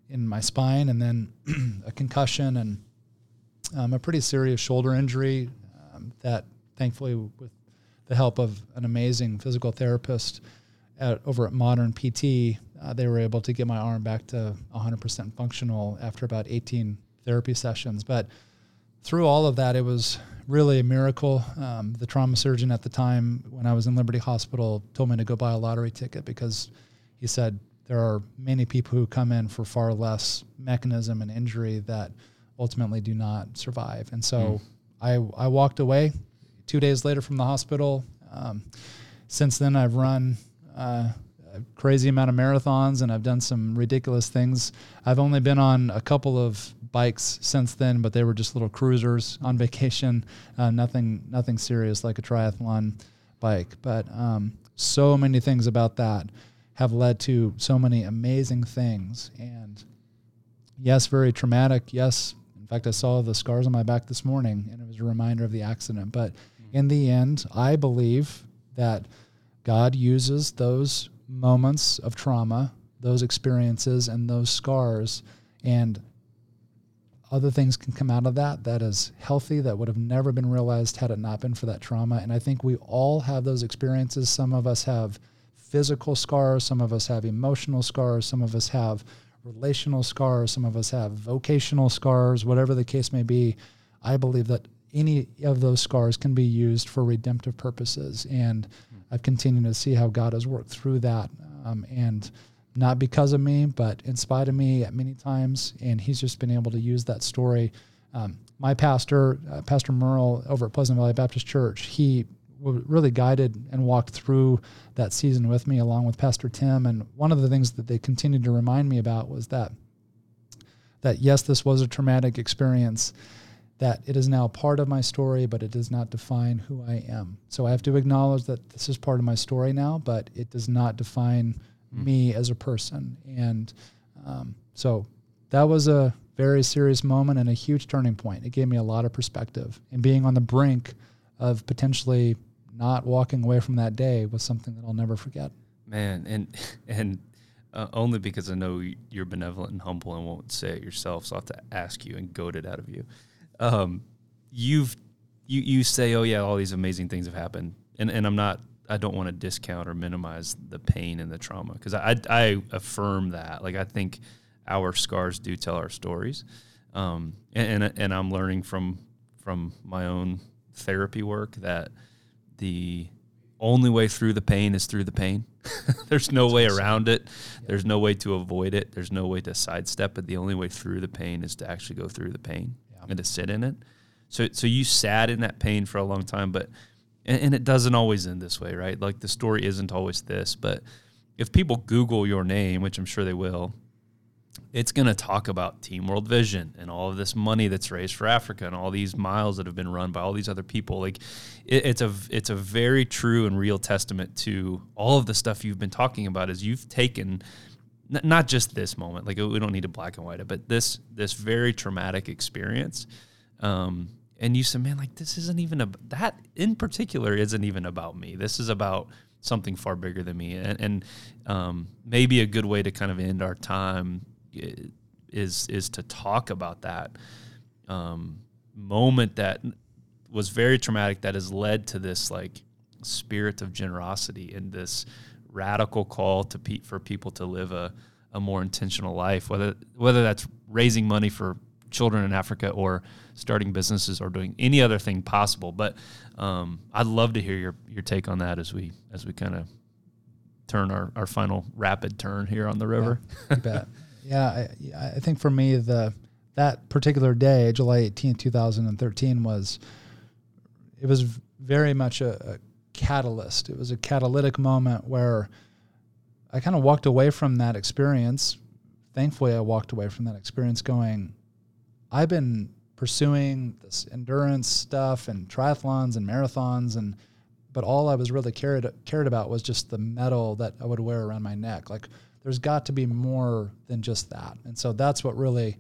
in my spine and then a concussion and um, a pretty serious shoulder injury um, that thankfully with the help of an amazing physical therapist at, over at Modern PT, uh, they were able to get my arm back to 100% functional after about 18 therapy sessions. But through all of that, it was really a miracle. Um, the trauma surgeon at the time, when I was in Liberty Hospital, told me to go buy a lottery ticket because he said there are many people who come in for far less mechanism and injury that ultimately do not survive. And so mm. I, I walked away two days later from the hospital. Um, since then, I've run uh, a crazy amount of marathons and I've done some ridiculous things. I've only been on a couple of bikes since then, but they were just little cruisers on vacation. Uh, nothing, nothing serious like a triathlon bike. But um, so many things about that have led to so many amazing things. And yes, very traumatic. Yes, in fact, I saw the scars on my back this morning, and it was a reminder of the accident. But in the end, I believe that God uses those moments of trauma, those experiences, and those scars, and other things can come out of that that is healthy that would have never been realized had it not been for that trauma. And i think we all have those experiences. Some of us have physical scars some of us have emotional scars some of us have relational scars some of us have vocational scars whatever the case may be. I believe that any of those scars can be used for redemptive purposes. And i've continued to see how god has worked through that um, and not because of me, but in spite of me at many times. And he's just been able to use that story. Um, my pastor, uh, Pastor Merle over at Pleasant Valley Baptist Church, he really guided and walked through that season with me along with Pastor Tim. And one of the things that they continued to remind me about was that that yes, this was a traumatic experience, that it is now part of my story, but it does not define who I am. So I have to acknowledge that this is part of my story now, but it does not define mm. me as a person. And um, so that was a very serious moment and a huge turning point. It gave me a lot of perspective. And being on the brink of potentially not walking away from that day was something that I'll never forget. Man, and and uh, only because I know you're benevolent and humble and won't say it yourself, so I have to ask you and goad it out of you. Um, you've you you say, oh yeah, all these amazing things have happened, and and I'm not I don't want to discount or minimize the pain and the trauma because I, I affirm that. Like I think our scars do tell our stories, um, and, and, and I'm learning from from my own therapy work that the only way through the pain is through the pain. There's no way around it. There's no way to avoid it. There's no way to sidestep it. The only way through the pain is to actually go through the pain to sit in it. So so you sat in that pain for a long time, but and, and it doesn't always end this way, right? Like the story isn't always this, but if people Google your name, which I'm sure they will, it's going to talk about Team World Vision and all of this money that's raised for Africa and all these miles that have been run by all these other people. Like, it, it's a it's a very true and real testament to all of the stuff you've been talking about. Is you've taken n- not just this moment, like we don't need to black and white it, but this this very traumatic experience, um, and you said, man, like this isn't even a that in particular isn't even about me. This is about something far bigger than me, and, and um, maybe a good way to kind of end our time is is to talk about that um, moment that was very traumatic that has led to this like spirit of generosity and this radical call to pe- for people to live a, a more intentional life whether whether that's raising money for children in Africa or starting businesses or doing any other thing possible. But um, I'd love to hear your your take on that as we as we kind of turn our, our final rapid turn here on the river. Yeah, you bet. yeah, I, I think for me the that particular day, July 18, 2013 was it was very much a, a catalyst. It was a catalytic moment where I kind of walked away from that experience. Thankfully, I walked away from that experience going, I've been pursuing this endurance stuff and triathlons and marathons and but all I was really cared cared about was just the medal that I would wear around my neck. Like there's got to be more than just that. And so that's what really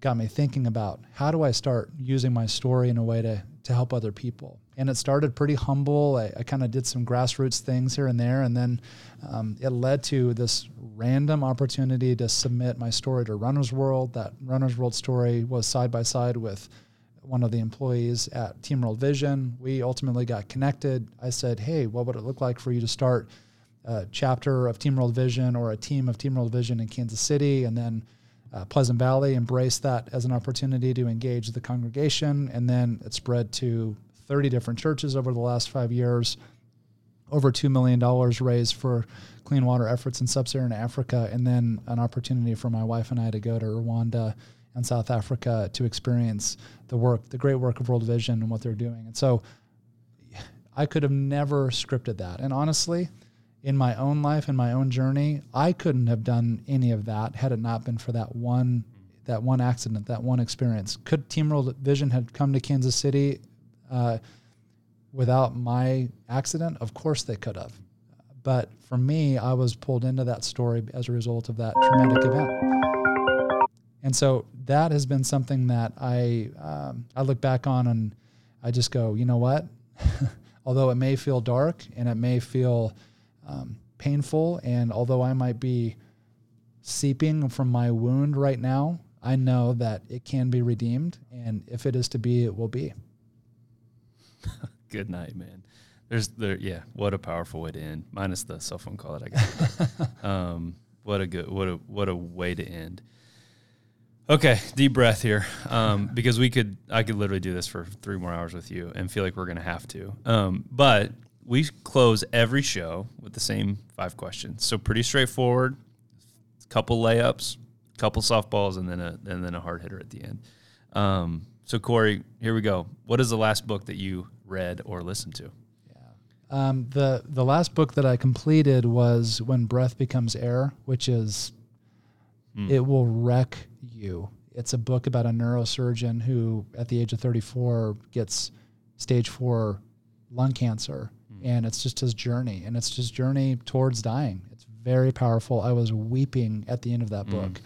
got me thinking about how do I start using my story in a way to to help other people. And it started pretty humble. I, I kind of did some grassroots things here and there, and then um, it led to this random opportunity to submit my story to Runner's World. That Runner's World story was side by side with one of the employees at Team World Vision. We ultimately got connected. I said, "Hey, what would it look like for you to start a chapter of Team World Vision or a team of Team World Vision in Kansas City?" And then uh, Pleasant Valley, embraced that as an opportunity to engage the congregation, and then it spread to 30 different churches over the last five years. Over $2 million raised for clean water efforts in sub Saharan Africa, and then an opportunity for my wife and I to go to Rwanda and South Africa to experience the work, the great work of World Vision and what they're doing. And so I could have never scripted that. And honestly, in my own life and my own journey, I couldn't have done any of that had it not been for that one that one accident, that one experience. Could Team World Vision have come to Kansas City uh, without my accident? Of course they could have. But for me, I was pulled into that story as a result of that traumatic event. And so that has been something that I um, I look back on and I just go, you know what? although it may feel dark and it may feel um, painful, and although I might be seeping from my wound right now, I know that it can be redeemed, and if it is to be, it will be. Good night, man. There's there, yeah. What a powerful way to end. Minus the cell phone call that I got. um, what a good, what a what a way to end. Okay, deep breath here, um, because we could, I could literally do this for three more hours with you, and feel like we're gonna have to. Um, but we close every show with the same five questions. So pretty straightforward. Couple layups, couple softballs, and then a and then a hard hitter at the end. Um, so Corey, here we go. What is the last book that you read or listened to? Yeah, um, the the last book that I completed was When Breath Becomes Air, which is mm. it will wreck you. It's a book about a neurosurgeon who, at the age of 34, gets stage four lung cancer and it's just his journey and it's his journey towards dying it's very powerful i was weeping at the end of that mm. book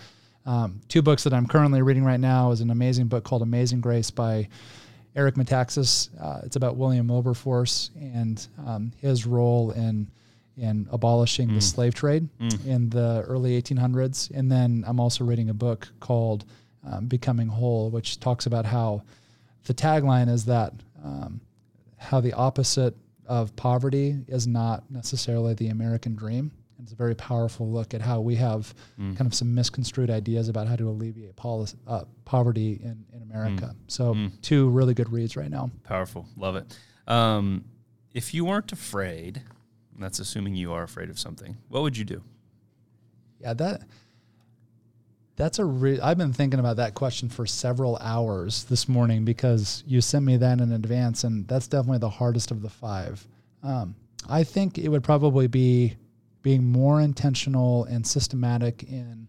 um, two books that i'm currently reading right now is an amazing book called amazing grace by eric metaxas uh, it's about william wilberforce and um, his role in in abolishing mm. the slave trade mm. in the early 1800s and then i'm also reading a book called um, becoming whole which talks about how the tagline is that um, how the opposite of poverty is not necessarily the American dream. It's a very powerful look at how we have mm. kind of some misconstrued ideas about how to alleviate policy, uh, poverty in, in America. Mm. So, mm. two really good reads right now. Powerful. Love it. Um, if you weren't afraid, that's assuming you are afraid of something, what would you do? Yeah, that that's a re- I've been thinking about that question for several hours this morning because you sent me that in advance, and that's definitely the hardest of the five. Um, I think it would probably be being more intentional and systematic in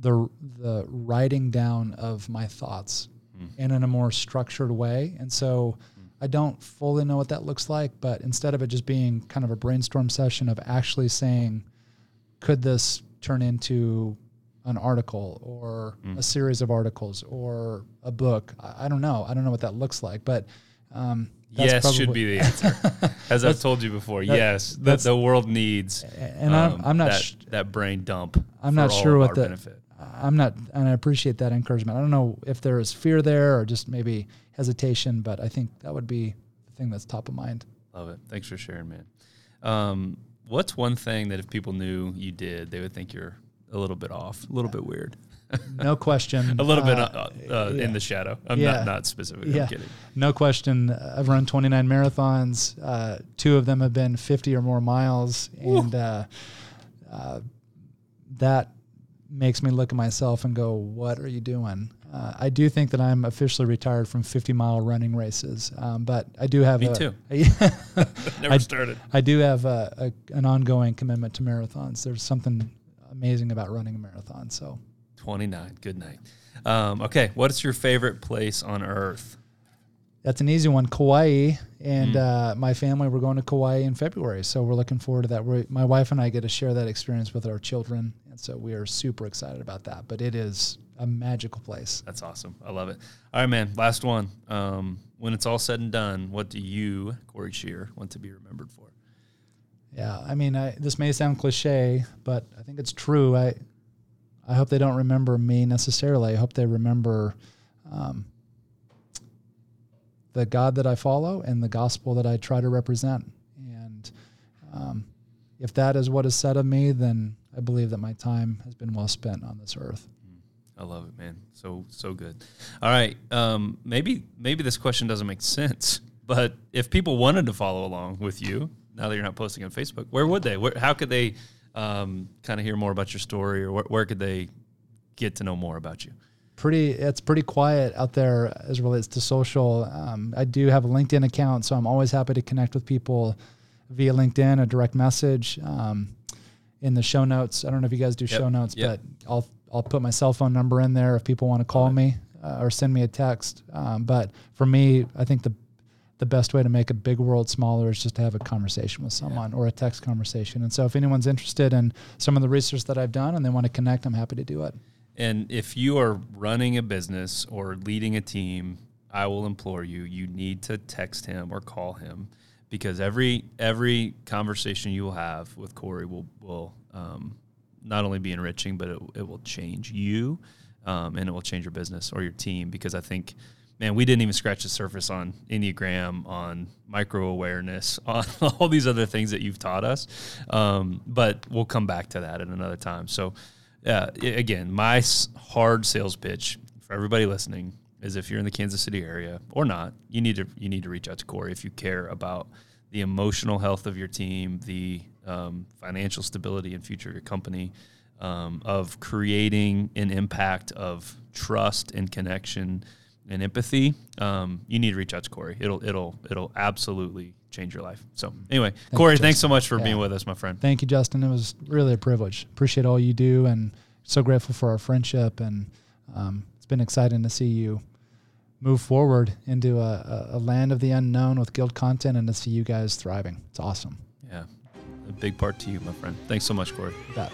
the the writing down of my thoughts mm. and in a more structured way. And so mm. I don't fully know what that looks like, but instead of it just being kind of a brainstorm session of actually saying, could this turn into an article or mm. a series of articles or a book. I, I, don't know. I don't know what that looks like, but um, yes should be the answer. As I've told you before, that, yes, that the world needs. And um, I'm, I'm, not that, sh- that, brain dump. I'm not sure what the benefit. I'm not, and I appreciate that encouragement. I don't know if there is fear there or just maybe hesitation, but I think that would be the thing that's top of mind. Love it. Thanks for sharing, man. Um, what's one thing that if people knew you did, they would think you're a little bit off, a little bit weird. No question. a little uh, bit uh, uh, yeah. in the shadow. I'm yeah. not not specifically. Yeah. I'm kidding. No question. I've run 29 marathons. Uh, two of them have been 50 or more miles, and uh, uh, that makes me look at myself and go, "What are you doing?" I do think that I'm officially retired from 50 mile running races, um, but I do have me a, too. A, Never I, started. I do have a, an ongoing commitment to marathons. There's something amazing about running a marathon. So 29. Good night. Um, okay. What is your favorite place on earth? That's an easy one. Kauai. And mm. uh, my family, we're going to Kauai in February. So we're looking forward to that. We're, my wife and I get to share that experience with our children. And so we are super excited about that. But it is a magical place. That's awesome. I love it. All right, man. Last one. Um, when it's all said and done, what do you, Corey Scheer, want to be remembered for? Yeah, I mean, I, this may sound cliche, but I think it's true. I I hope they don't remember me necessarily. I hope they remember um, the God that I follow and the gospel that I try to represent. And um, if that is what is said of me, then I believe that my time has been well spent on this earth. I love it, man. So so good. All right, um, maybe maybe this question doesn't make sense, but if people wanted to follow along with you now that you're not posting on Facebook, where would they? Where, how could they um, kind of hear more about your story, or where, where could they get to know more about you? pretty it's pretty quiet out there as relates to social. Um, I do have a LinkedIn account, so I'm always happy to connect with people via LinkedIn, a direct message. Um, in the show notes, I don't know if you guys do Yep, show notes, yep. but I'll I'll put my cell phone number in there if people want to call it. me uh, or send me a text. Um, but for me, I think the the best way to make a big world smaller is just to have a conversation with someone or a text conversation. And so, if anyone's interested in some of the research that I've done and they want to connect, I'm happy to do it. And if you are running a business or leading a team, I will implore you, you need to text him or call him because every every conversation you will have with Corey will will um, not only be enriching, but it, it will change you um, and it will change your business or your team because I think man, we didn't even scratch the surface on Enneagram, on micro awareness, on all these other things that you've taught us. Um, but we'll come back to that at another time. So, uh, again, my hard sales pitch for everybody listening is if you're in the Kansas City area or not, you need to you need to reach out to Corey if you care about the emotional health of your team, the um, financial stability and future of your company, um, of creating an impact of trust and connection and empathy. Um, you need to reach out to Corey. It'll it'll it'll absolutely change your life. So anyway, Corey, thanks so much for Yeah. being with us, my friend. Thank you, Justin. It was really a privilege. Appreciate all you do, and so grateful for our friendship. And um, it's been exciting to see you move forward into a, a, land of the unknown with Guild content, and to see you guys thriving. It's awesome. Yeah, a big part to you, my friend. Thanks so much, Corey. That.